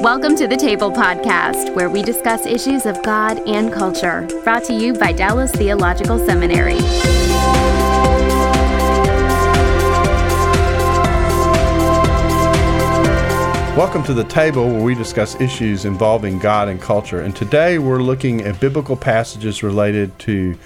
Welcome to the Table Podcast, where we discuss issues of God and culture. Brought to you by Dallas Theological Seminary. Welcome to the table where we discuss issues involving God and culture. And today we're looking at biblical passages related to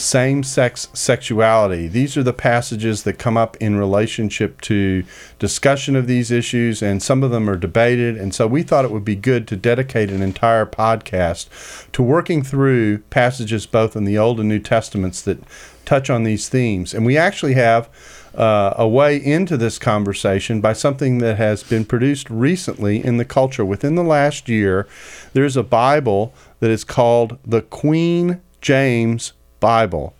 same sex sexuality. These are the passages that come up in relationship to discussion of these issues, and some of them are debated. And so we thought it would be good to dedicate an entire podcast to working through passages both in the Old and New Testaments that touch on these themes. And we actually have uh, a way into this conversation by something that has been produced recently in the culture. Within the last year, there's a Bible that is called the Queen James Bible.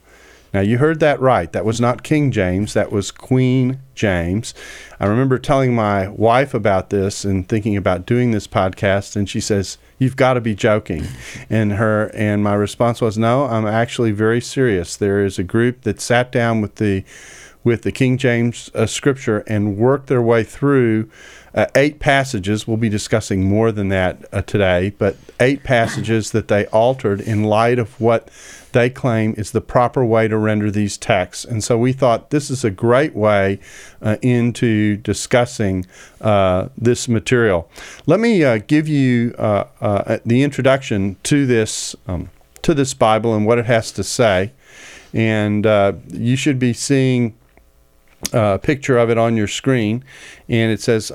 Now, you heard that right. That was not King James, that was Queen James. I remember telling my wife about this and thinking about doing this podcast, and she says, You've got to be joking. And her and my response was, No, I'm actually very serious. There is a group that sat down with the with the King James uh, scripture and worked their way through uh, eight passages. We'll be discussing more than that uh, today, but eight passages that they altered in light of what they claim is the proper way to render these texts. And so we thought this is a great way uh, into discussing uh, this material. Let me uh, give you uh, the introduction to this um, to this Bible and what it has to say. And you should be seeing a picture of it on your screen, and it says.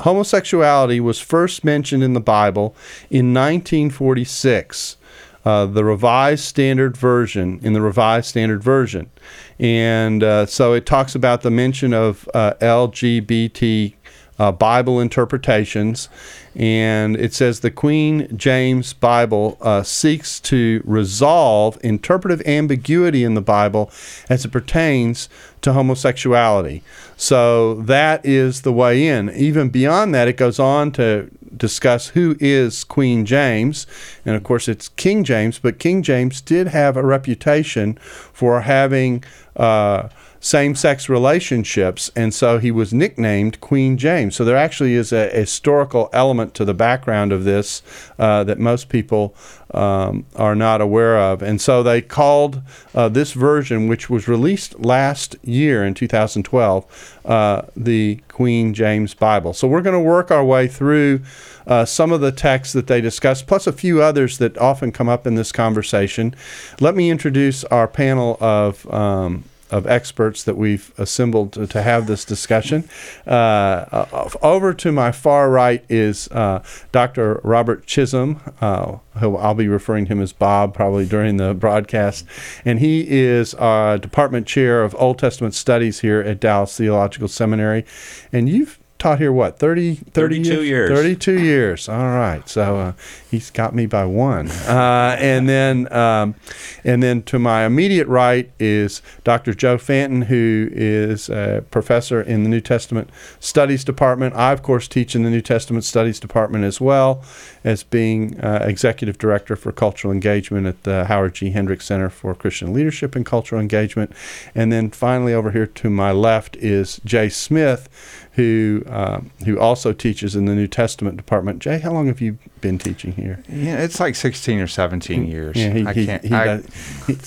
Homosexuality was first mentioned in the Bible in 1946 uh, the Revised Standard Version, in the Revised Standard Version. And uh, so it talks about the mention of uh, LGBT uh, Bible interpretations. And it says the Queen James Bible uh, seeks to resolve interpretive ambiguity in the Bible as it pertains to homosexuality. So that is the way in. Even beyond that, it goes on to discuss who is Queen James. And of course, it's King James, but King James did have a reputation for having. Uh, same sex relationships, and so he was nicknamed Queen James. So there actually is a, historical element to the background of this uh, that most people um, are not aware of. And so they called uh, this version, which was released last year in 2012, uh, the Queen James Bible. So we're going to work our way through. Uh, some of the texts that they discuss, plus a few others that often come up in this conversation. Let me introduce our panel of um, of experts that we've assembled to, to have this discussion. Uh, over to my far right is uh, Dr. Robert Chisholm, uh, who I'll be referring to him as Bob probably during the broadcast, and he is our department chair of Old Testament studies here at Dallas Theological Seminary. And you've taught here what 30, 30 32 years, 32 years. All right. So uh, he's got me by one. Uh, and then um, and then to my immediate right is dr joe fantin who is a professor in the new testament studies department. I of course teach in the new testament studies department as well as being uh, executive director for cultural engagement at the howard g. Hendricks center for christian leadership and cultural engagement. And then finally over here to my left is jay smith who uh, who also teaches in the New Testament department. Jay, how long have you been teaching here? Yeah, it's like 16 or 17 years. Yeah, he, I he, can't. He, I,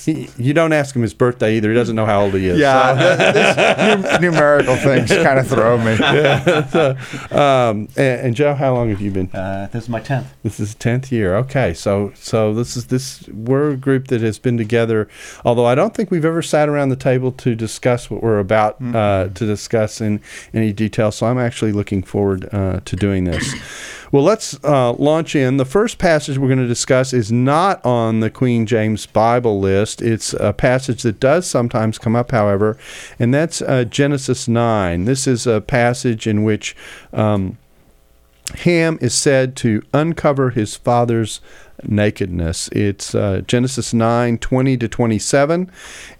he, you don't ask him his birthday either. He doesn't know how old he is. Yeah, so. numerical things kind of throw me. Yeah, so, um, and, and, Joe, how long have you been? Uh, this is my 10th. This is 10th year. Okay, so so this is this we're a group that has been together. Although I don't think we've ever sat around the table to discuss what we're about mm-hmm. uh, to discuss in any detail. So I'm actually looking forward uh, to doing this. Well, let's uh, launch in. The first passage we're going to discuss is not on the Queen James Bible list. It's a passage that does sometimes come up, however, and that's uh, Genesis 9. This is a passage in which um, Ham is said to uncover his father's nakedness. It's uh, Genesis 9 20 to 27.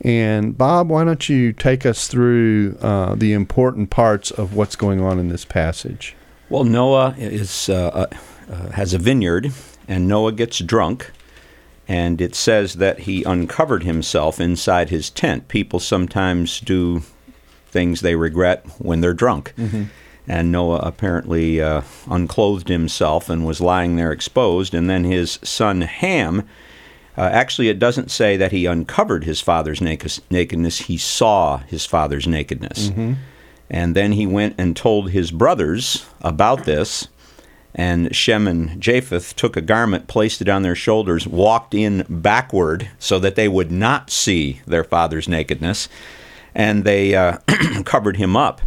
And Bob, why don't you take us through uh, the important parts of what's going on in this passage? Well, Noah is uh, uh, uh, has a vineyard, and Noah gets drunk, and it says that he uncovered himself inside his tent. People sometimes do things they regret when they're drunk. Mm-hmm. And Noah apparently uh, unclothed himself and was lying there exposed. And then his son Ham, uh, actually, it doesn't say that he uncovered his father's nakedness, he saw his father's nakedness. And then he went and told his brothers about this. And Shem and Japheth took a garment, placed it on their shoulders, walked in backward so that they would not see their father's nakedness, and they uh, covered him up.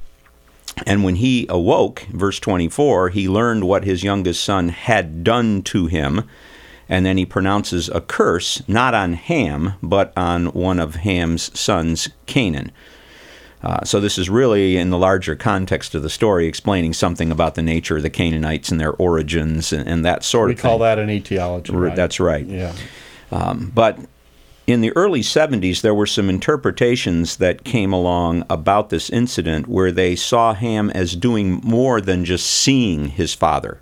And when he awoke, verse 24, he learned what his youngest son had done to him. And then he pronounces a curse, not on Ham, but on one of Ham's sons, Canaan. Uh, so this is really in the larger context of the story, explaining something about the nature of the Canaanites and their origins and, and that sort We of We call thing. that an etiology. Right? That's right. Yeah. Um, but in the early 70s, there were some interpretations that came along about this incident where they saw Ham as doing more than just seeing his father.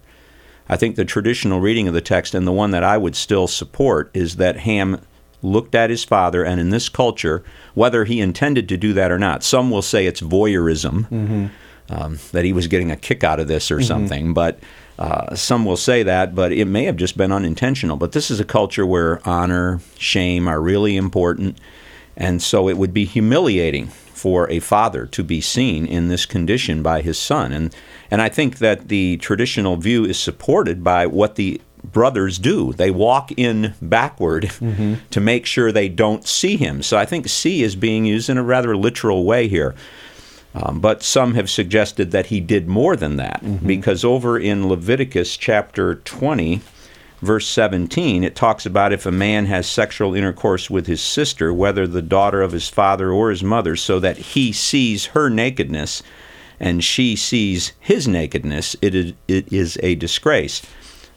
I think the traditional reading of the text, and the one that I would still support, is that Ham looked at his father, and in this culture, whether he intended to do that or not, some will say it's voyeurism, um, that he was getting a kick out of this or something, but uh, some will say that, but it may have just been unintentional. But this is a culture where honor, shame are really important, and so it would be humiliating for a father to be seen in this condition by his son. And and I think that the traditional view is supported by what the brothers do. They walk in backward to make sure they don't see him. So I think see is being used in a rather literal way here. Um, but some have suggested that he did more than that, because over in Leviticus chapter 20, verse 17, it talks about if a man has sexual intercourse with his sister, whether the daughter of his father or his mother, so that he sees her nakedness and she sees his nakedness, it is, it is a disgrace.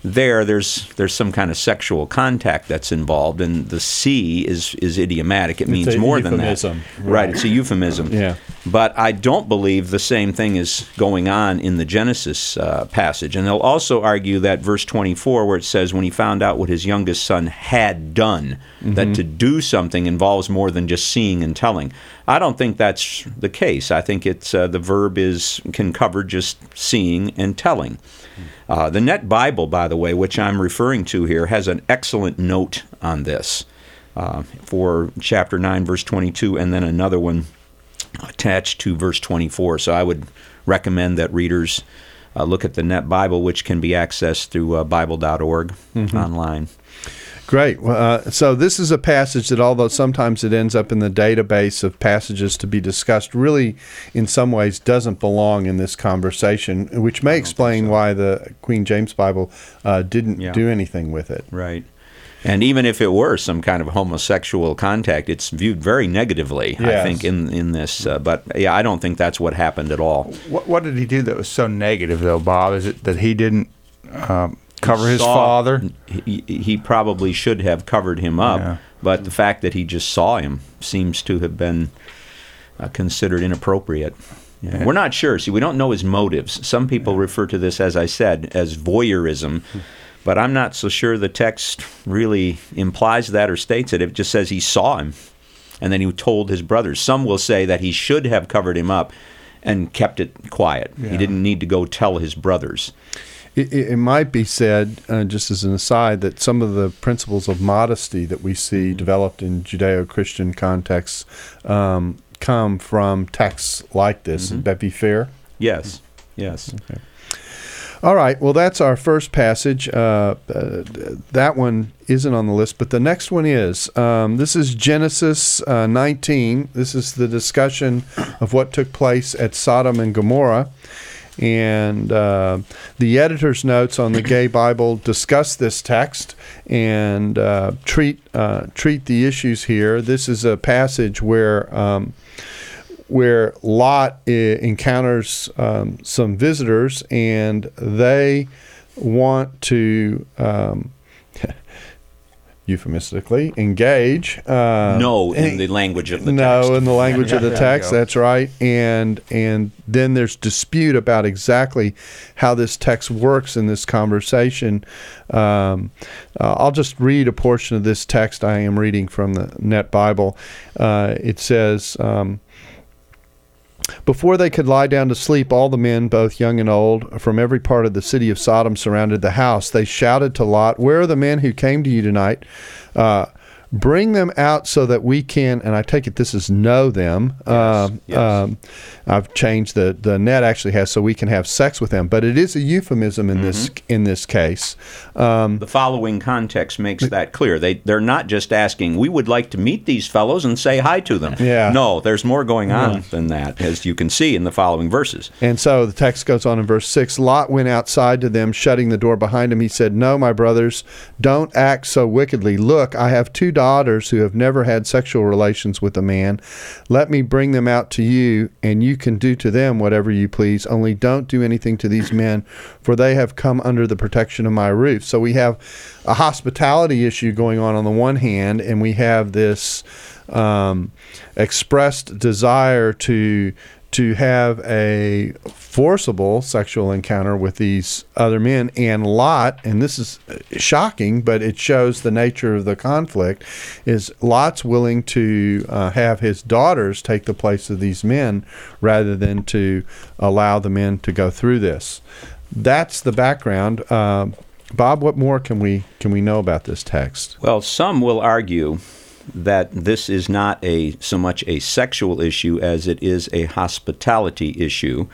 There, there's there's some kind of sexual contact that's involved, and the "see" is is idiomatic. It means a more than that. Right. right. It's a euphemism. Yeah. But I don't believe the same thing is going on in the Genesis uh, passage. And they'll also argue that verse 24, where it says, when he found out what his youngest son had done, that to do something involves more than just seeing and telling. I don't think that's the case. I think it's uh, the verb is can cover just seeing and telling. Uh, the Net Bible, by the way, which I'm referring to here, has an excellent note on this uh, for chapter 9, verse 22, and then another one attached to verse 24. So I would recommend that readers uh, look at the Net Bible, which can be accessed through uh, Bible.org online. Great. Well, uh, so this is a passage that, although sometimes it ends up in the database of passages to be discussed, really, in some ways, doesn't belong in this conversation, which may explain why the Queen James Bible uh, didn't Yeah. do anything with it. Right. And even if it were some kind of homosexual contact, it's viewed very negatively, I think, in, in this. Uh, but yeah, I don't think that's what happened at all. What, what did he do that was so negative, though, Bob? Is it that he didn't um, cover his Saw- father? He, he probably should have covered him up, Yeah. but the fact that he just saw him seems to have been uh, considered inappropriate. Yeah. We're not sure. See, we don't know his motives. Some people refer to this, as I said, as voyeurism, but I'm not so sure the text really implies that or states it. It just says he saw him, and then he told his brothers. Some will say that he should have covered him up and kept it quiet. He didn't need to go tell his brothers. It, it, it might be said, uh, just as an aside, that some of the principles of modesty that we see developed in Judeo Christian contexts um, come from texts like this. Would that be fair? Yes, yes. All right. Well, that's our first passage. Uh, uh, that one isn't on the list, but the next one is. Um, this is Genesis uh, 19. This is the discussion of what took place at Sodom and Gomorrah. And uh, the editor's notes on the Gay Bible discuss this text and uh, treat uh, treat the issues here. This is a passage where um, where Lot uh, encounters um, some visitors and they want to um, euphemistically engage. Uh, no, in the language of the no, text. in the language of the text. That's right. And and then there's dispute about exactly how this text works in this conversation. Um, uh, I'll just read a portion of this text I am reading from the Net Bible. Uh, it says. Um, Before they could lie down to sleep, all the men, both young and old, from every part of the city of Sodom surrounded the house. They shouted to Lot, Where are the men who came to you tonight? Uh, bring them out so that we can, and I take it this is know them. Um, yes. Um, I've changed the the net actually has so we can have sex with them, but it is a euphemism in this in this case. Um, The following context makes that clear. They they're not just asking, "We would like to meet these fellows and say hi to them." Yeah. No, there's more going on than that, as you can see in the following verses. And so the text goes on in verse 6 Lot went outside to them, shutting the door behind him. He said, No, my brothers, don't act so wickedly. Look, I have two daughters who have never had sexual relations with a man. Let me bring them out to you, and you can do to them whatever you please. Only don't do anything to these men, for they have come under the protection of my roof. So we have a hospitality issue going on on the one hand, and we have this um, expressed desire to to have a forcible sexual encounter with these other men. And lot and this is shocking but it shows the nature of the conflict is lot's willing to uh, have his daughters take the place of these men rather than to allow the men to go through this. That's the background. Um, bob what more can we can we know about this text? Well, some will argue that this is not a so much a sexual issue as it is a hospitality issue,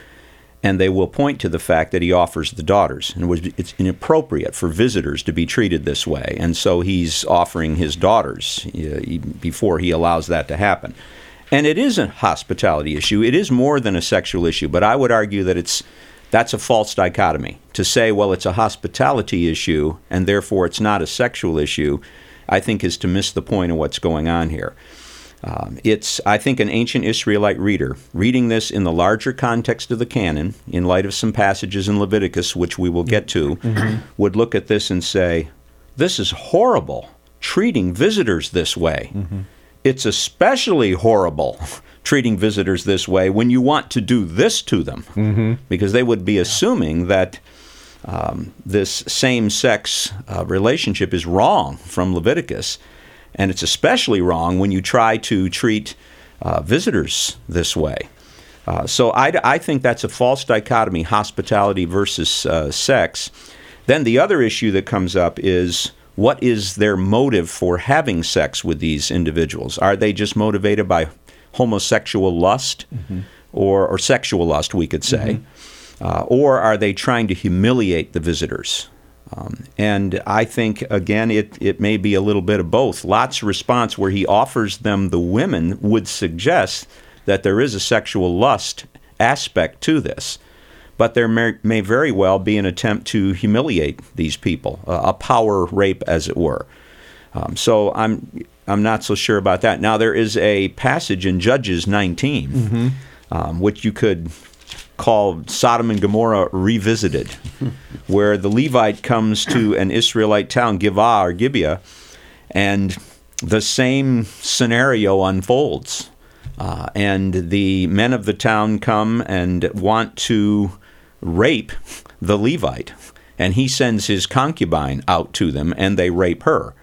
and they will point to the fact that he offers the daughters, and it's inappropriate for visitors to be treated this way, and so he's offering his daughters uh, before he allows that to happen. And it is a hospitality issue. It is more than a sexual issue, but I would argue that it's that's a false dichotomy. To say, well, it's a hospitality issue and therefore it's not a sexual issue, I think is to miss the point of what's going on here. Um, it's, I think, an ancient Israelite reader reading this in the larger context of the canon, in light of some passages in Leviticus, which we will get to, mm-hmm. would look at this and say, This is horrible, treating visitors this way. Mm-hmm. It's especially horrible treating visitors this way when you want to do this to them, mm-hmm. because they would be assuming that um, this same sex uh, relationship is wrong from Leviticus. And it's especially wrong when you try to treat uh, visitors this way. Uh, so I, I think that's a false dichotomy hospitality versus uh, sex. Then the other issue that comes up is what is their motive for having sex with these individuals? Are they just motivated by homosexual lust or, or sexual lust, we could say? Uh, or are they trying to humiliate the visitors? Um, and I think, again, it, it may be a little bit of both. Lot's response, where he offers them the women, would suggest that there is a sexual lust aspect to this. But there may, may very well be an attempt to humiliate these people, uh, a power rape, as it were. Um, so I'm I'm not so sure about that. Now there is a passage in Judges 19, um, which you could call Sodom and Gomorrah revisited, where the Levite comes to an Israelite town, Givah or Gibeah, and the same scenario unfolds. Uh, and the men of the town come and want to rape the Levite. And he sends his concubine out to them, and they rape her.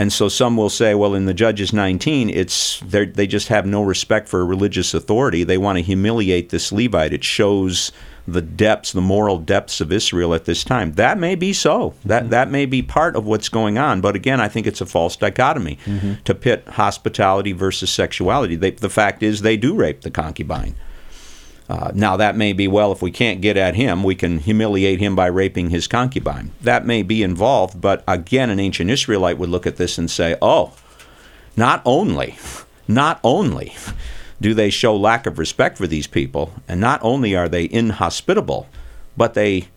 And so some will say, well, in the Judges 19, it's they're- just have no respect for religious authority. They want to humiliate this Levite. It shows the depths, the moral depths of Israel at this time. That may be so. That mm-hmm. that may be part of what's going on. But again, I think it's a false dichotomy mm-hmm. to pit hospitality versus sexuality. They, the fact is, they do rape the concubine. Uh, now, that may be, well, if we can't get at him, we can humiliate him by raping his concubine. That may be involved, but again, an ancient Israelite would look at this and say, oh, not only, not only do they show lack of respect for these people, and not only are they inhospitable, but they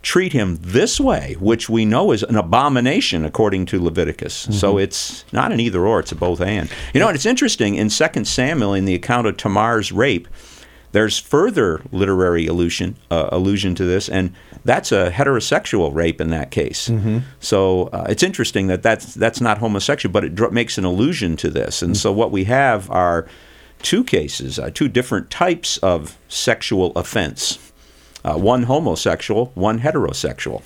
treat him this way, which we know is an abomination according to Leviticus. So it's not an either or, it's a both and. You know, and it's interesting in 2 Samuel, in the account of Tamar's rape, there's further literary allusion uh, allusion to this, and that's a heterosexual rape in that case. So uh, it's interesting that that's that's not homosexual, but it dr- makes an allusion to this. And so what we have are two cases, uh, two different types of sexual offense. Uh, one homosexual, one heterosexual.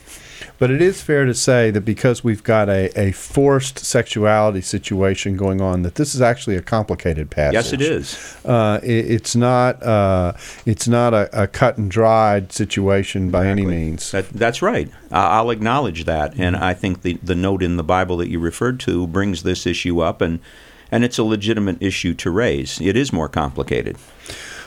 But it is fair to say that because we've got a, a forced sexuality situation going on, that this is actually a complicated passage. Yes, it is. Uh, it, it's not. Uh, it's not a, a, cut and dried situation by exactly. any means. That, that's right. I'll acknowledge that, and I think the the note in the Bible that you referred to brings this issue up, and and it's a legitimate issue to raise. It is more complicated.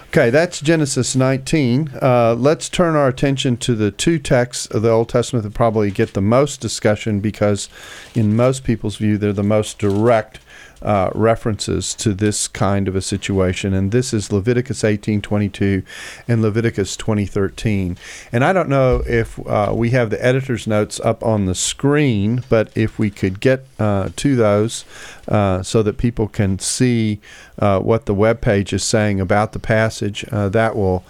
Okay, that's Genesis 19. Uh, let's turn our attention to the two texts of the Old Testament that probably get the most discussion because, in most people's view, they're the most direct uh, references to this kind of a situation, and this is Leviticus 18:22 and Leviticus 20:13. And I don't know if uh, we have the editor's notes up on the screen, but if we could get uh, to those uh, so that people can see uh, what the web page is saying about the passage, uh, that will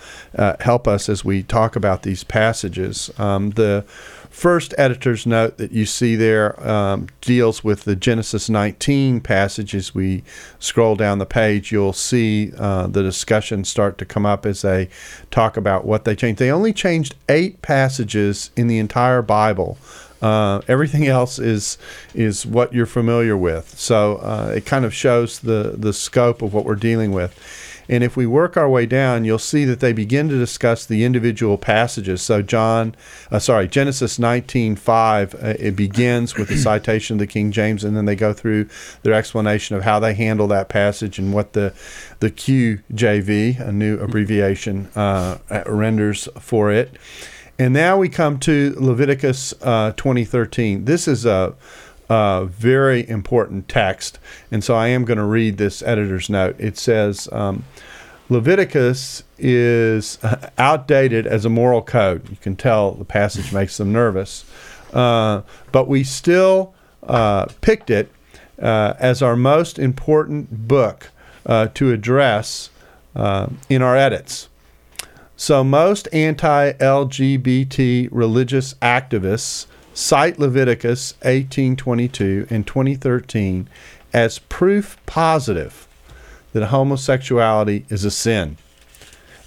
help us as we talk about these passages. Um, the first editor's note that you see there um, deals with the Genesis 19 passage. As we scroll down the page, you'll see uh, the discussion start to come up as they talk about what they changed. They only changed eight passages in the entire Bible. Uh, everything else is is what you're familiar with. So uh, it kind of shows the the scope of what we're dealing with. And if we work our way down, you'll see that they begin to discuss the individual passages. So John, uh, sorry, Genesis 19:5, uh, it begins with the citation of the King James, and then they go through their explanation of how they handle that passage and what the the QJV, a new abbreviation, uh, renders for it. And now we come to Leviticus uh, 2013. This is a uh, very important text. And so I am going to read this editor's note. It says um, Leviticus is outdated as a moral code. You can tell the passage makes them nervous. Uh, but we still uh, picked it uh, as our most important book uh, to address uh, in our edits. So most anti LGBT religious activists cite Leviticus 18:22 and 2013 as proof positive that homosexuality is a sin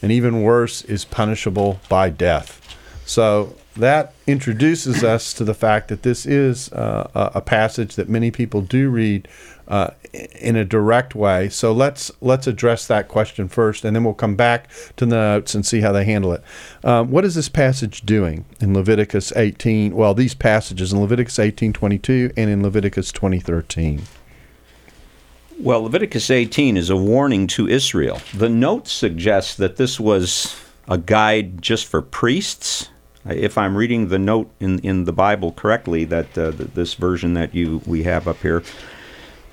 and even worse is punishable by death. So that introduces us to the fact that this is uh, a passage that many people do read uh, in a direct way. So let's let's address that question first, and then we'll come back to the notes and see how they handle it. Um, what is this passage doing in Leviticus 18? Well, these passages in Leviticus 18:22 and in Leviticus 20:13. Well, Leviticus 18 is a warning to Israel. The notes suggest that this was a guide just for priests. If I'm reading the note in, in the Bible correctly, that uh, this version that you we have up here,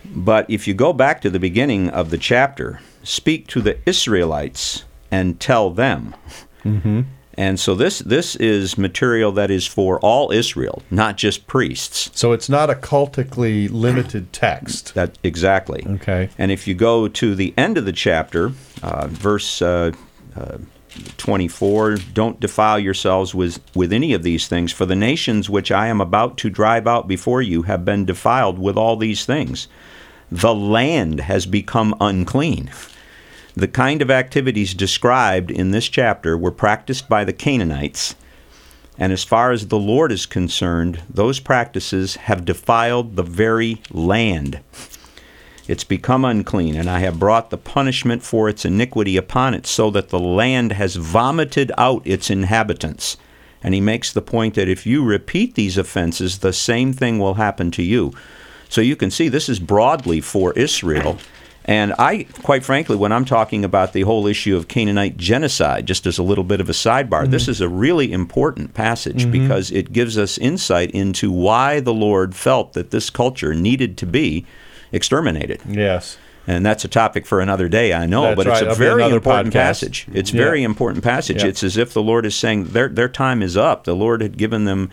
but if you go back to the beginning of the chapter, speak to the Israelites and tell them. Mm-hmm. And so this this is material that is for all Israel, not just priests. So it's not a cultically limited text. That exactly. Okay. And if you go to the end of the chapter, uh, verse uh, uh, 24, don't defile yourselves with with any of these things, for the nations which I am about to drive out before you have been defiled with all these things the land has become unclean. The kind of activities described in this chapter were practiced by the Canaanites, and as far as the Lord is concerned, those practices have defiled the very land. It's become unclean, and I have brought the punishment for its iniquity upon it, so that the land has vomited out its inhabitants. And he makes the point that if you repeat these offenses, the same thing will happen to you. So you can see this is broadly for Israel. And I, quite frankly, when I'm talking about the whole issue of Canaanite genocide, just as a little bit of a sidebar, mm-hmm. this is a really important passage mm-hmm. because it gives us insight into why the Lord felt that this culture needed to be exterminated. Yes. And that's a topic for another day, I know, that's but right. it's a That'll very important podcast. passage. It's yeah. very important passage. Yeah. It's as if the Lord is saying their their time is up. The Lord had given them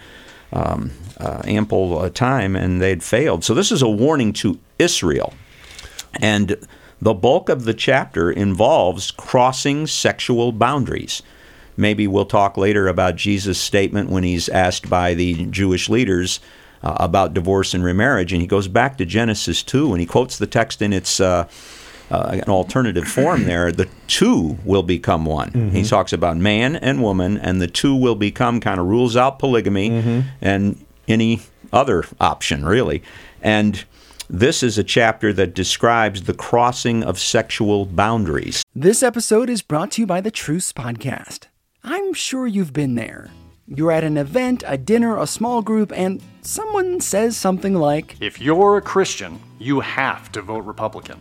um, uh, ample uh, time and they'd failed. So this is a warning to Israel. And the bulk of the chapter involves crossing sexual boundaries. Maybe we'll talk later about Jesus' statement when he's asked by the Jewish leaders uh, about divorce and remarriage, and he goes back to Genesis 2 and he quotes the text in its uh, uh, an alternative form there. The two will become one. He talks about man and woman, and the two will become kind of rules out polygamy and any other option, really. And this is a chapter that describes the crossing of sexual boundaries. This episode is brought to you by the Truce Podcast. I'm sure you've been there. You're at an event, a dinner, a small group, and someone says something like, If you're a Christian, you have to vote Republican.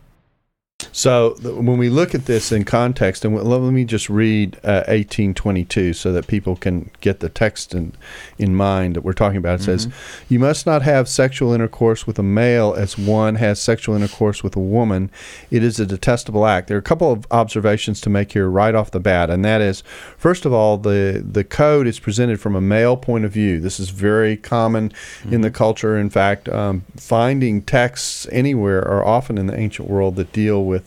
So when we look at this in context, and w- let me just read uh, 1822 so that people can get the text in, in mind that we're talking about. It says, You must not have sexual intercourse with a male as one has sexual intercourse with a woman. It is a detestable act. There are a couple of observations to make here right off the bat, and that is, first of all, the, the code is presented from a male point of view. This is very common in the culture. In fact, um, finding texts anywhere are often in the ancient world that deal with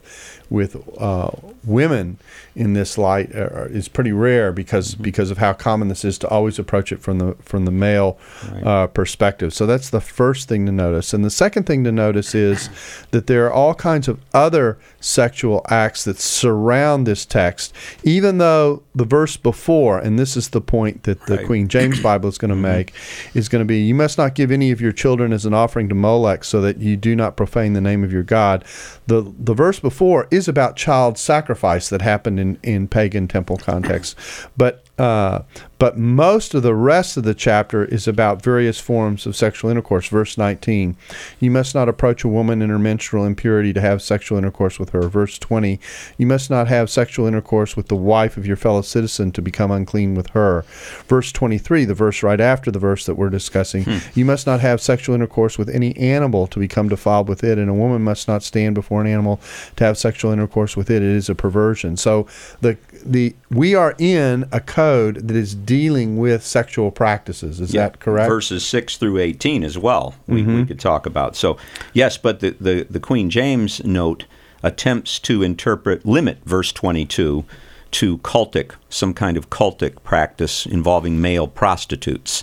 with uh, women in this light uh, is pretty rare because because of how common this is to always approach it from the from the male uh, perspective. So that's the first thing to notice. And the second thing to notice is that there are all kinds of other sexual acts that surround this text, even though the verse before, and this is the point that the Right. Queen James Bible is going to make, is going to be you must not give any of your children as an offering to Molech so that you do not profane the name of your God. The the verse before is about child sacrifice that happened in, in pagan temple context. But uh, but most of the rest of the chapter is about various forms of sexual intercourse. Verse 19, you must not approach a woman in her menstrual impurity to have sexual intercourse with her. Verse 20, you must not have sexual intercourse with the wife of your fellow citizen to become unclean with her. Verse 23, the verse right after the verse that we're discussing, you must not have sexual intercourse with any animal to become defiled with it, and a woman must not stand before an animal to have sexual intercourse with it. It is a perversion. So the the we are in a code that is dealing with sexual practices. Is that correct? Verses 6 through 18 as well, we, we mm-hmm. could talk about. So, yes, but the, the, the Queen James note attempts to interpret, limit verse 22 to cultic, some kind of cultic practice involving male prostitutes.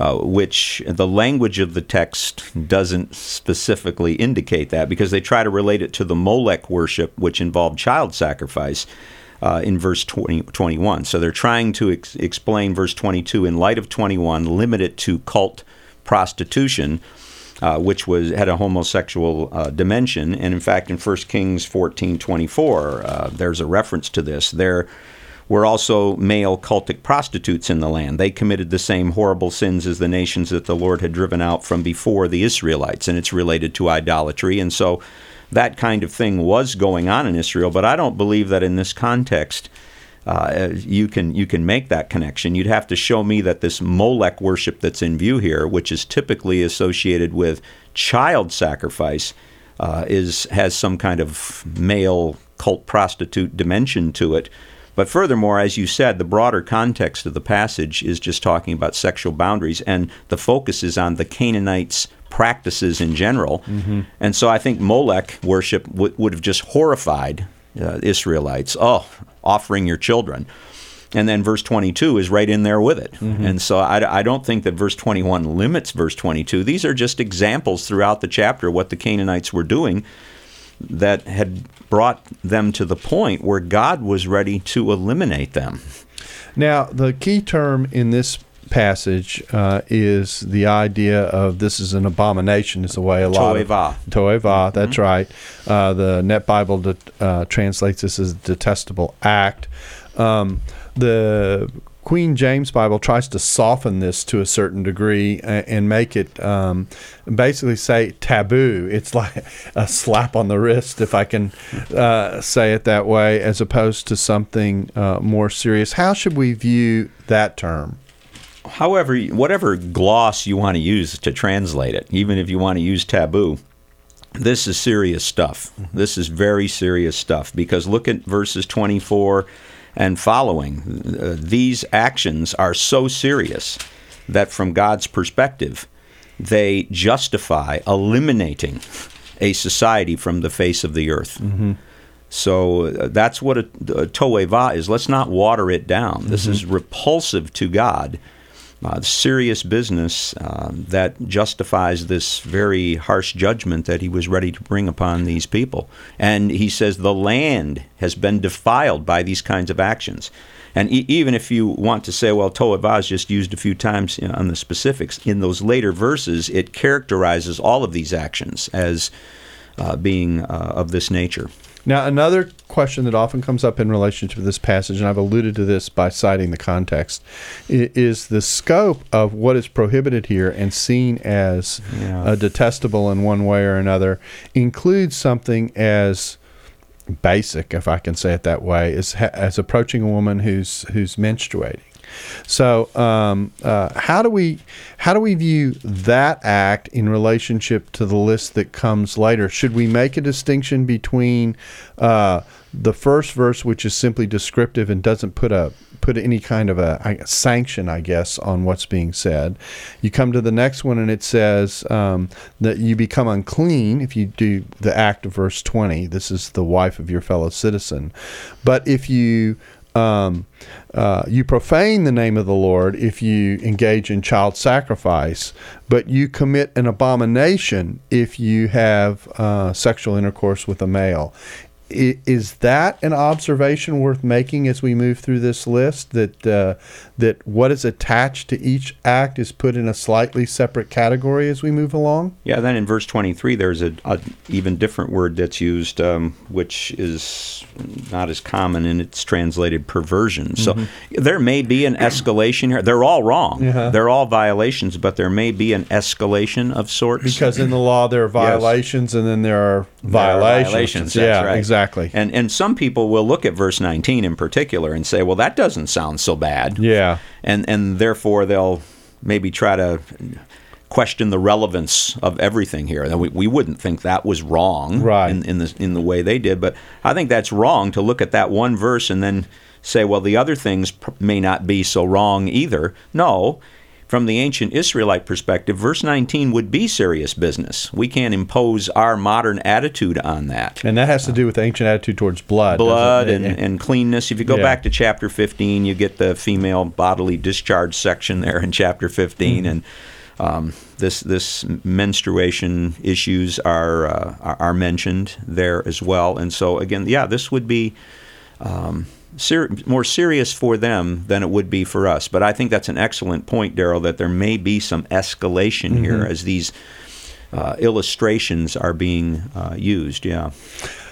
Uh, which the language of the text doesn't specifically indicate that because they try to relate it to the Molech worship, which involved child sacrifice uh, in verse 20, 21. So they're trying to ex- explain verse 22 in light of 21, limit it to cult prostitution, uh, which was had a homosexual uh, dimension. And in fact, in 1 Kings 14, 24, uh, there's a reference to this. There were also male cultic prostitutes in the land. They committed the same horrible sins as the nations that the Lord had driven out from before the Israelites, and it's related to idolatry. And so that kind of thing was going on in Israel, but I don't believe that in this context uh, you can you can make that connection. You'd have to show me that this Molech worship that's in view here, which is typically associated with child sacrifice, uh, is has some kind of male cult prostitute dimension to it. But furthermore, as you said, the broader context of the passage is just talking about sexual boundaries, and the focus is on the Canaanites' practices in general. And so I think Molech worship w- would have just horrified uh, Israelites. Oh, offering your children. And then verse 22 is right in there with it. And so I, I don't think that verse 21 limits verse 22. These are just examples throughout the chapter what the Canaanites were doing that had brought them to the point where God was ready to eliminate them. Now, the key term in this passage uh, is the idea of this is an abomination, is the way a lot Toeva. of Toeva. That's right. Uh, the Net Bible de- uh, translates this as detestable act. Um, the Queen James Bible tries to soften this to a certain degree and, and make it um, basically say taboo. It's like a slap on the wrist, if I can uh, say it that way, as opposed to something uh, more serious. How should we view that term? However, whatever gloss you want to use to translate it, even if you want to use taboo, this is serious stuff. This is very serious stuff because look at verses 24 and following. Uh, these actions are so serious that, from God's perspective, they justify eliminating a society from the face of the earth. So uh, that's what a, a toeva is. Let's not water it down. This is repulsive to God. Uh, serious business uh, that justifies this very harsh judgment that he was ready to bring upon these people. And he says the land has been defiled by these kinds of actions. And e- even if you want to say, well, is just used a few times you know, on the specifics, in those later verses, it characterizes all of these actions as uh, being uh, of this nature. Now, another question that often comes up in relationship to this passage, and I've alluded to this by citing the context, is the scope of what is prohibited here and seen as Yeah. uh, detestable in one way or another includes something as basic, if I can say it that way, as as approaching a woman who's who's menstruating. So, um, uh, how do we how do we view that act in relationship to the list that comes later? Should we make a distinction between uh, the first verse, which is simply descriptive and doesn't put a put any kind of a sanction, I guess, on what's being said? You come to the next one, and it says um, that you become unclean if you do the act of verse twenty. This is the wife of your fellow citizen, but if you um, uh, you profane the name of the Lord if you engage in child sacrifice, but you commit an abomination if you have uh, sexual intercourse with a male. Is that an observation worth making as we move through this list? That uh, that what is attached to each act is put in a slightly separate category as we move along. Yeah, then in verse 23, there's a, a even different word that's used, um, which is not as common, and it's translated perversion. So there may be an escalation here. They're all wrong. Yeah. They're all violations, but there may be an escalation of sorts. Because in the law there are violations and then there are There are violations. violations, yeah, right. exactly. And and some people will look at verse 19 in particular and say, well, that doesn't sound so bad. yeah. and and therefore they'll maybe try to question the relevance of everything here. We, we wouldn't think that was wrong Right. in, in the in the way they did, but I think that's wrong to look at that one verse and then say, well, the other things pr- may not be so wrong either. No. From the ancient Israelite perspective, verse 19 would be serious business. We can't impose our modern attitude on that And that has to do with the ancient attitude towards blood. blood and, and cleanness. If you go Yeah. back to chapter 15, you get the female bodily discharge section there in chapter 15, Mm-hmm. and um, this this menstruation issues are, uh, are are mentioned there as well. And so again, yeah, this would be. Um, ser- more serious for them than it would be for us. But I think that's an excellent point, Darrell, that there may be some escalation Mm-hmm. here as these uh, illustrations are being uh, used. Yeah.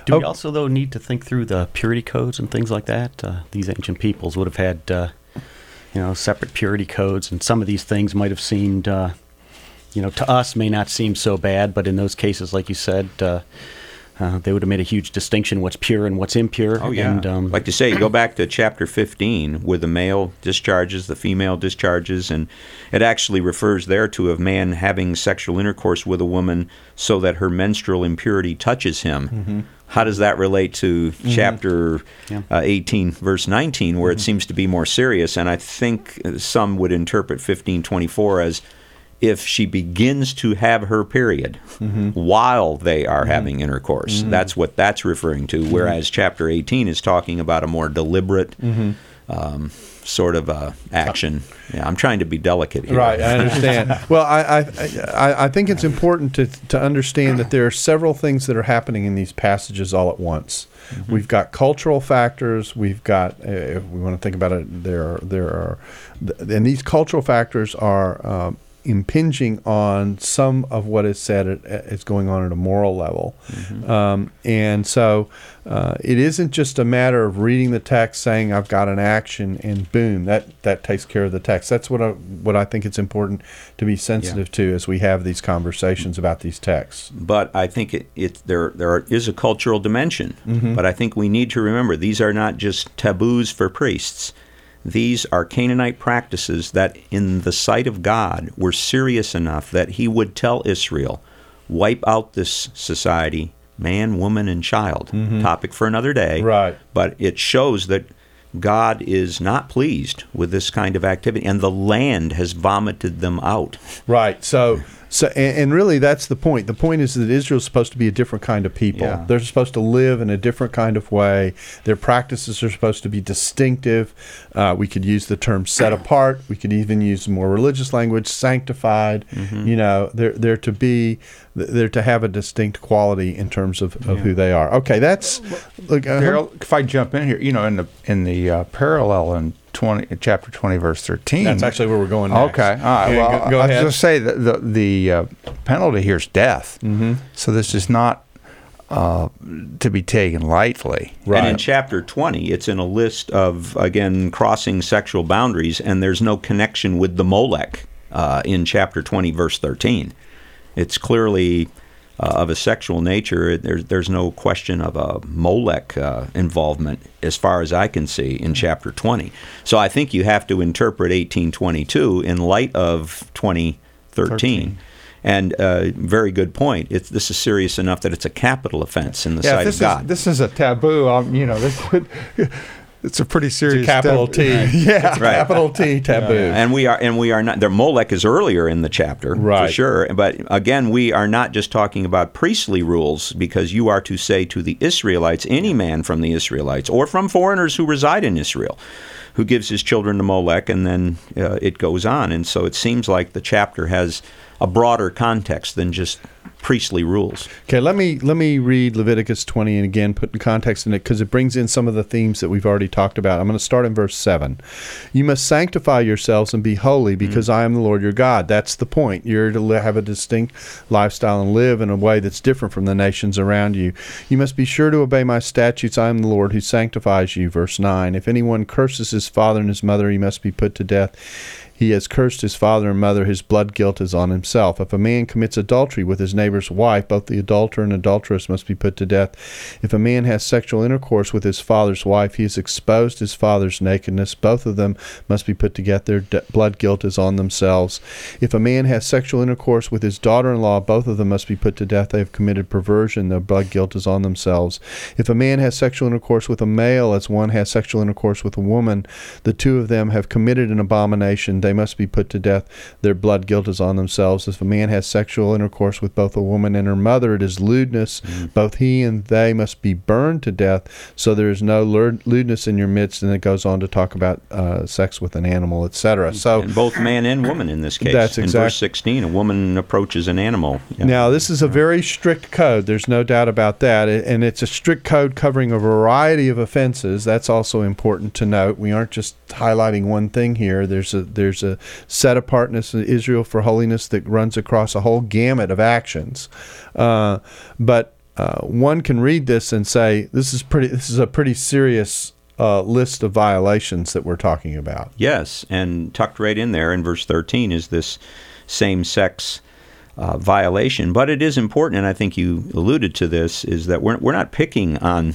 Do we Oh. also, though, need to think through the purity codes and things like that? Uh, these ancient peoples would have had, uh, you know, separate purity codes, and some of these things might have seemed, uh, you know, to us may not seem so bad, but in those cases, like you said, uh, they would have made a huge distinction what's pure and what's impure. Oh yeah. And, um, like you say, go back to chapter 15 where the male discharges, the female discharges, and it actually refers there to a man having sexual intercourse with a woman so that her menstrual impurity touches him. How does that relate to chapter Yeah. uh, 18, verse 19, where it seems to be more serious? And I think some would interpret 1524 as if she begins to have her period while they are having intercourse. That's what that's referring to. Whereas chapter 18 is talking about a more deliberate um, sort of uh, action. Yeah, I'm trying to be delicate here. Right, I understand. well, I, I, I, I think it's important to, to understand that there are several things that are happening in these passages all at once. We've got cultural factors. We've got, uh, if we want to think about it, there are, there are, th- and these cultural factors are um, impinging on some of what is said at, is going on at a moral level. Um, and so uh, it isn't just a matter of reading the text, saying I've got an action, and boom, that that takes care of the text. That's what I, what I think it's important to be sensitive to as we have these conversations about these texts. but I think it, it there there is a cultural dimension. But I think we need to remember these are not just taboos for priests. These are Canaanite practices that, in the sight of God, were serious enough that He would tell Israel, "Wipe out this society, man, woman, and child." Mm-hmm. Topic for another day. Right. But it shows that God is not pleased with this kind of activity, and the land has vomited them out. Right. So, so, and, and, really, that's the point. The point is that Israel's supposed to be a different kind of people. Yeah. They're supposed to live in a different kind of way. Their practices are supposed to be distinctive. Uh, we could use the term set apart. We could even use more religious language, sanctified. Mm-hmm. You know, they're they're to be they're to have a distinct quality in terms of, of yeah. who they are. Okay, that's. Look, uh-huh. uh, Darrell, if I jump in here, you know, in the in the uh, parallel and 20, chapter 20, verse 13. That's actually where we're going next. Okay. All right. Yeah, well, go, go I'll just say that the, the uh, penalty here is death. Mm-hmm. So this is not uh, to be taken lightly. Right. And in chapter 20, it's in a list of, again, crossing sexual boundaries, and there's no connection with the Molech uh, in chapter 20, verse 13. It's clearly uh, of a sexual nature. There's, there's no question of a Molech uh, involvement, as far as I can see, in chapter 20. So I think you have to interpret 1822 in light of 2013. And uh, very good point. It's, this is serious enough that it's a capital offense in the Yeah, sight of God. is this is a taboo. Um, you know, this would, it's a pretty serious capital tab- T. yeah. Right. Capital T taboo. and we are and we are not there Molech is earlier in the chapter for sure but again we are not just talking about priestly rules because you are to say to the Israelites any man from the Israelites or from foreigners who reside in Israel who gives his children to Molech and then uh, it goes on and so it seems like the chapter has a broader context than just priestly rules Okay, let me let me read Leviticus 20 and again put in context in it because it brings in some of the themes that we've already talked about. I'm going to start in verse 7. You must sanctify yourselves and be holy mm. because I am the Lord your God. That's the point. You're to have a distinct lifestyle and live in a way that's different from the nations around you. You must be sure to obey my statutes. I am the Lord who sanctifies you. Verse 9. If anyone curses his father and his mother, he must be put to death. He has cursed his father and mother, his blood guilt is on himself. If a man commits adultery with his neighbor's wife, both the adulterer and adulteress must be put to death. If a man has sexual intercourse with his father's wife, he has exposed his father's nakedness. Both of them must be put to death. Their de- blood guilt is on themselves. If a man has sexual intercourse with his daughter in law, both of them must be put to death. They have committed perversion. Their blood guilt is on themselves. If a man has sexual intercourse with a male, as one has sexual intercourse with a woman, the two of them have committed an abomination. Must be put to death. Their blood guilt is on themselves. If a man has sexual intercourse with both a woman and her mother, it is lewdness. Both he and they must be burned to death. So there is no lewdness in your midst. And it goes on to talk about uh, sex with an animal, etc. So and both man and woman in this case That's in verse 16 a woman approaches an animal Yeah. Now, this is a very strict code. There's no doubt about that. And it's a strict code covering a variety of offenses. That's also important to note. We aren't just highlighting one thing here. There's a there's a set apartness in Israel for holiness that runs across a whole gamut of actions. Uh, but uh, one can read this and say this is pretty. This is a pretty serious uh, list of violations that we're talking about. Yes, and tucked right in there in verse 13 is this same sex uh, violation. But it is important, and I think you alluded to this, is that we're, we're not picking on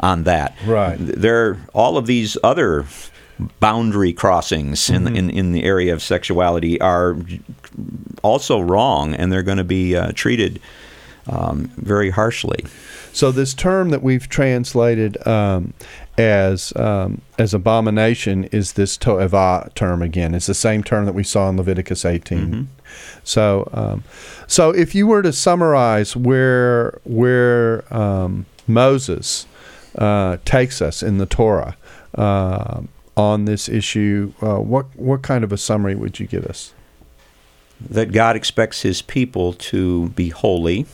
on that. Right. There, are all of these other boundary crossings in, the, in in the area of sexuality are also wrong, and they're going to be uh, treated um, very harshly. So this term that we've translated um, as um, as abomination is this to'eva term again. It's the same term that we saw in Leviticus 18. So um, so if you were to summarize where where um, Moses uh, takes us in the Torah uh, on this issue, uh, what what kind of a summary would you give us? that God expects his people to be holy.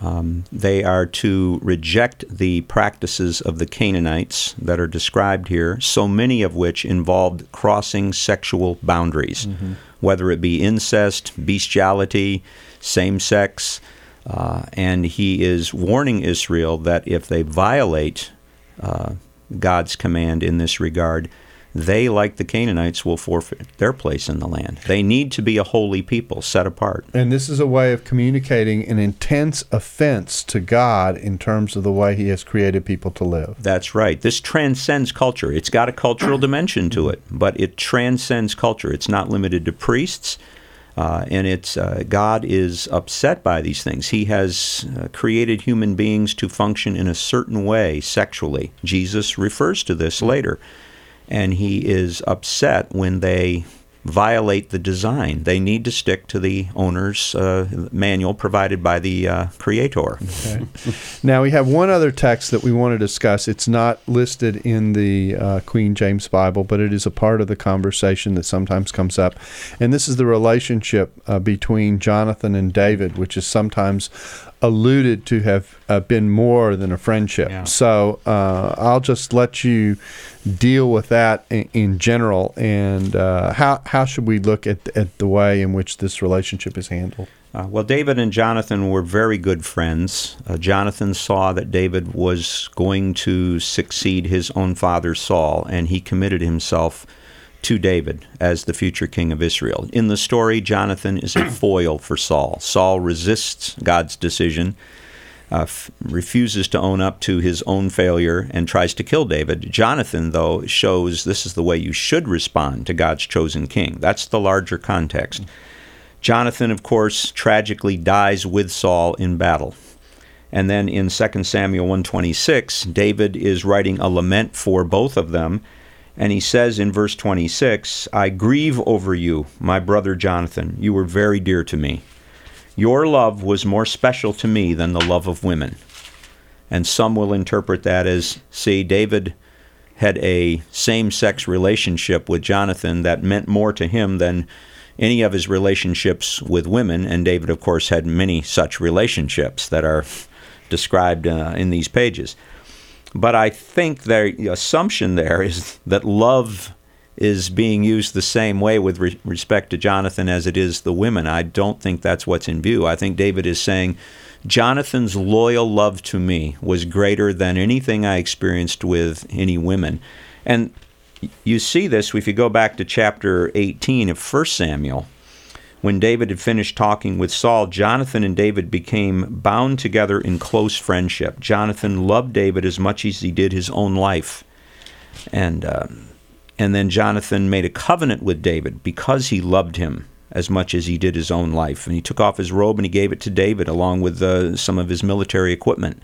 Um, they are to reject the practices of the Canaanites that are described here, so many of which involved crossing sexual boundaries, whether it be incest, bestiality, same sex. Uh, and he is warning Israel that if they violate uh, God's command in this regard, they, like the Canaanites, will forfeit their place in the land. They need to be a holy people, set apart. And this is a way of communicating an intense offense to God in terms of the way He has created people to live. That's right. This transcends culture. It's got a cultural dimension to it, but it transcends culture. It's not limited to priests. Uh, and it's uh, God is upset by these things. He has uh, created human beings to function in a certain way sexually. Jesus refers to this later, and he is upset when they violate the design. They need to stick to the owner's uh, manual provided by the uh, creator. Okay. now we have one other text that we want to discuss. It's not listed in the uh, Queen James Bible, but it is a part of the conversation that sometimes comes up, and this is the relationship uh, between Jonathan and David, which is sometimes alluded to have uh, been more than a friendship. Yeah. So uh, I'll just let you deal with that in, in general, and uh, how how should we look at at the way in which this relationship is handled? Uh, well, David and Jonathan were very good friends. Uh, Jonathan saw that David was going to succeed his own father Saul, and he committed himself to David as the future king of Israel. In the story, Jonathan is a foil for Saul. Saul resists God's decision, uh, f- refuses to own up to his own failure, and tries to kill David. Jonathan, though, shows this is the way you should respond to God's chosen king. That's the larger context. Jonathan, of course, tragically dies with Saul in battle. And then in 2 Samuel 126, David is writing a lament for both of them. And he says in verse 26, I grieve over you, my brother Jonathan. You were very dear to me. Your love was more special to me than the love of women. And some will interpret that as see, David had a same sex relationship with Jonathan that meant more to him than any of his relationships with women. And David, of course, had many such relationships that are described uh, in these pages. But I think the assumption there is that love is being used the same way with re- respect to Jonathan as it is the women. I don't think that's what's in view. I think David is saying Jonathan's loyal love to me was greater than anything I experienced with any women. And you see this if you go back to chapter 18 of 1 Samuel. When David had finished talking with Saul, Jonathan and David became bound together in close friendship. Jonathan loved David as much as he did his own life. And, uh, and then Jonathan made a covenant with David because he loved him as much as he did his own life. And he took off his robe and he gave it to David along with uh, some of his military equipment.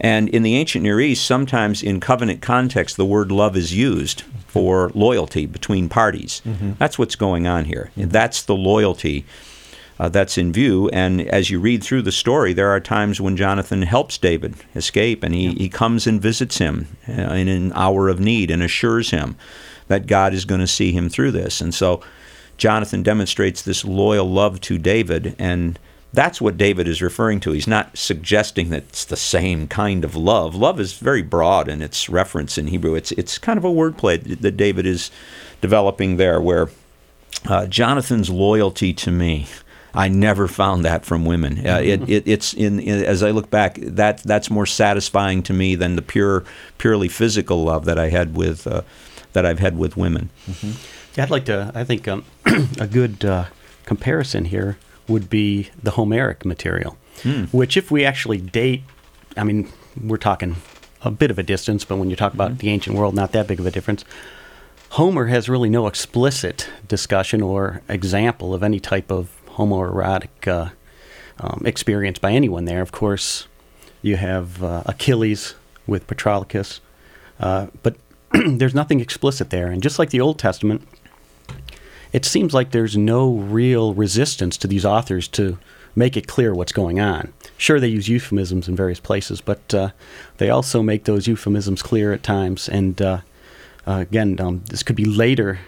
And in the ancient Near East, sometimes in covenant context, the word love is used for loyalty between parties. That's what's going on here. That's the loyalty uh, that's in view. And as you read through the story, there are times when Jonathan helps David escape, and he, he comes and visits him uh, in an hour of need and assures him that God is going to see him through this. And so Jonathan demonstrates this loyal love to David, and that's what David is referring to. He's not suggesting that it's the same kind of love. Love is very broad in its reference in Hebrew. It's it's kind of a wordplay that David is developing there, where uh, Jonathan's loyalty to me. I never found that from women. Uh, it, it, it's in, in as I look back, that that's more satisfying to me than the pure, purely physical love that I had with uh, that I've had with women. Yeah, I'd like to. I think um, a good uh, comparison here would be the Homeric material, which, if we actually date, I mean, we're talking a bit of a distance, but when you talk about the ancient world, not that big of a difference. Homer has really no explicit discussion or example of any type of homoerotic uh, um, experience by anyone there. Of course, you have uh, Achilles with Patroclus, uh, but there's nothing explicit there. And just like the Old Testament, it seems like there's no real resistance to these authors to make it clear what's going on. Sure, they use euphemisms in various places, but uh, they also make those euphemisms clear at times. And uh, uh, again, um, this could be later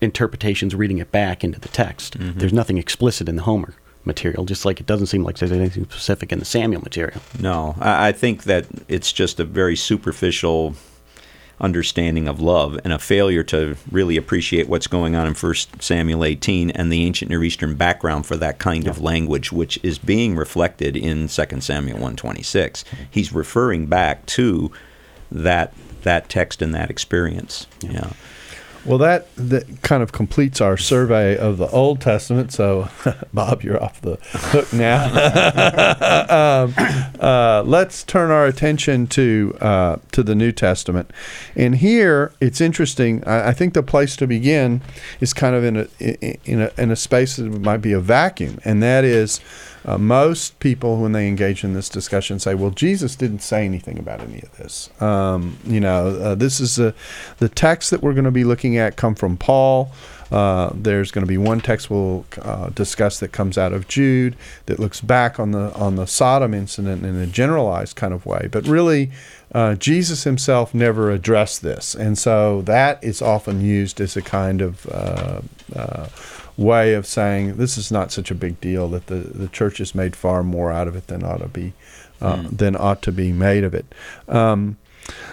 interpretations reading it back into the text. There's nothing explicit in the Homer material, just like it doesn't seem like there's anything specific in the Samuel material. No, I, I think that it's just a very superficial understanding of love and a failure to really appreciate what's going on in 1 Samuel 18 and the ancient Near Eastern background for that kind of language, which is being reflected in 2 Samuel 126. He's referring back to that that text and that experience. Yeah. Well, that, that kind of completes our survey of the Old Testament. So, Bob, you're off the hook now. um, uh, let's turn our attention to uh, to the New Testament, and here it's interesting. I, I think the place to begin is kind of in a in a in a space that might be a vacuum, and that is. Uh, most people, when they engage in this discussion, say, "Well, Jesus didn't say anything about any of this." Um, you know, uh, this is a, the text that we're going to be looking at come from Paul. Uh, there's going to be one text we'll uh, discuss that comes out of Jude that looks back on the on the Sodom incident in a generalized kind of way, but really. Uh, Jesus himself never addressed this, and so that is often used as a kind of uh, uh, way of saying this is not such a big deal that the, the church has made far more out of it than ought to be uh, than ought to be made of it. Um,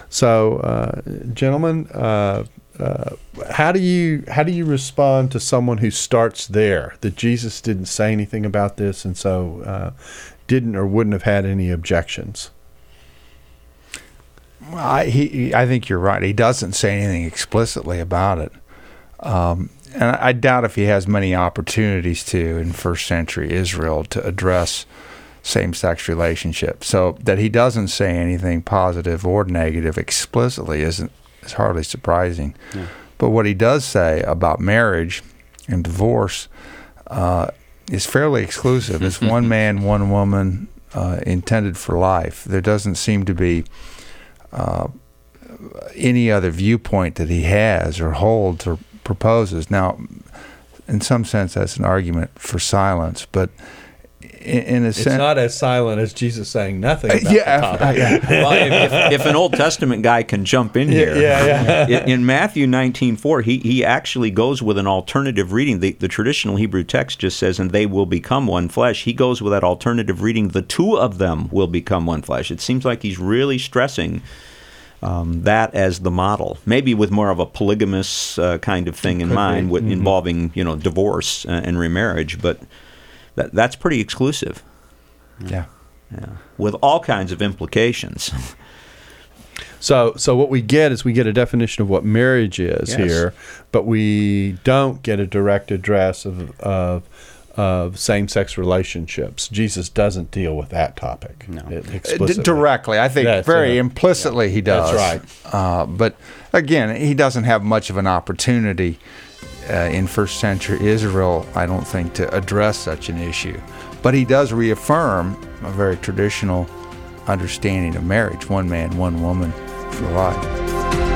so, uh, gentlemen, uh, uh, how do you how do you respond to someone who starts there that Jesus didn't say anything about this and so uh, didn't or wouldn't have had any objections? Well, I, he, he- I think you're right. He doesn't say anything explicitly about it. Um, and I, doubt if he has many opportunities to in first century Israel to address same sex relationships. So that he doesn't say anything positive or negative explicitly isn't is hardly surprising. But what he does say about marriage and divorce uh, is fairly exclusive. It's one man, one woman, uh, intended for life. There doesn't seem to be uh, any other viewpoint that he has or holds or proposes. Now, in some sense, that's an argument for silence, but in, in a It's sense, not as silent as Jesus saying nothing about yeah, the topic. yeah. well, if, if, if an Old Testament guy can jump in here, yeah, in, in Matthew 19:4, he he actually goes with an alternative reading. The, the traditional Hebrew text just says, "And they will become one flesh." He goes with that alternative reading, "The two of them will become one flesh." It seems like he's really stressing. Um, that as the model, maybe with more of a polygamous uh, kind of thing in mind, with, involving you know divorce uh, and remarriage, but that that's pretty exclusive, yeah. yeah, with all kinds of implications. So, so what we get is we get a definition of what marriage is Yes. here, but we don't get a direct address of of, of same-sex relationships. Jesus doesn't deal with that topic No. it- Uh, d- directly. I think That's very it. implicitly he does. That's right. Uh, but again, he doesn't have much of an opportunity uh, in first century Israel, I don't think, to address such an issue. But he does reaffirm a very traditional understanding of marriage one man, one woman for life.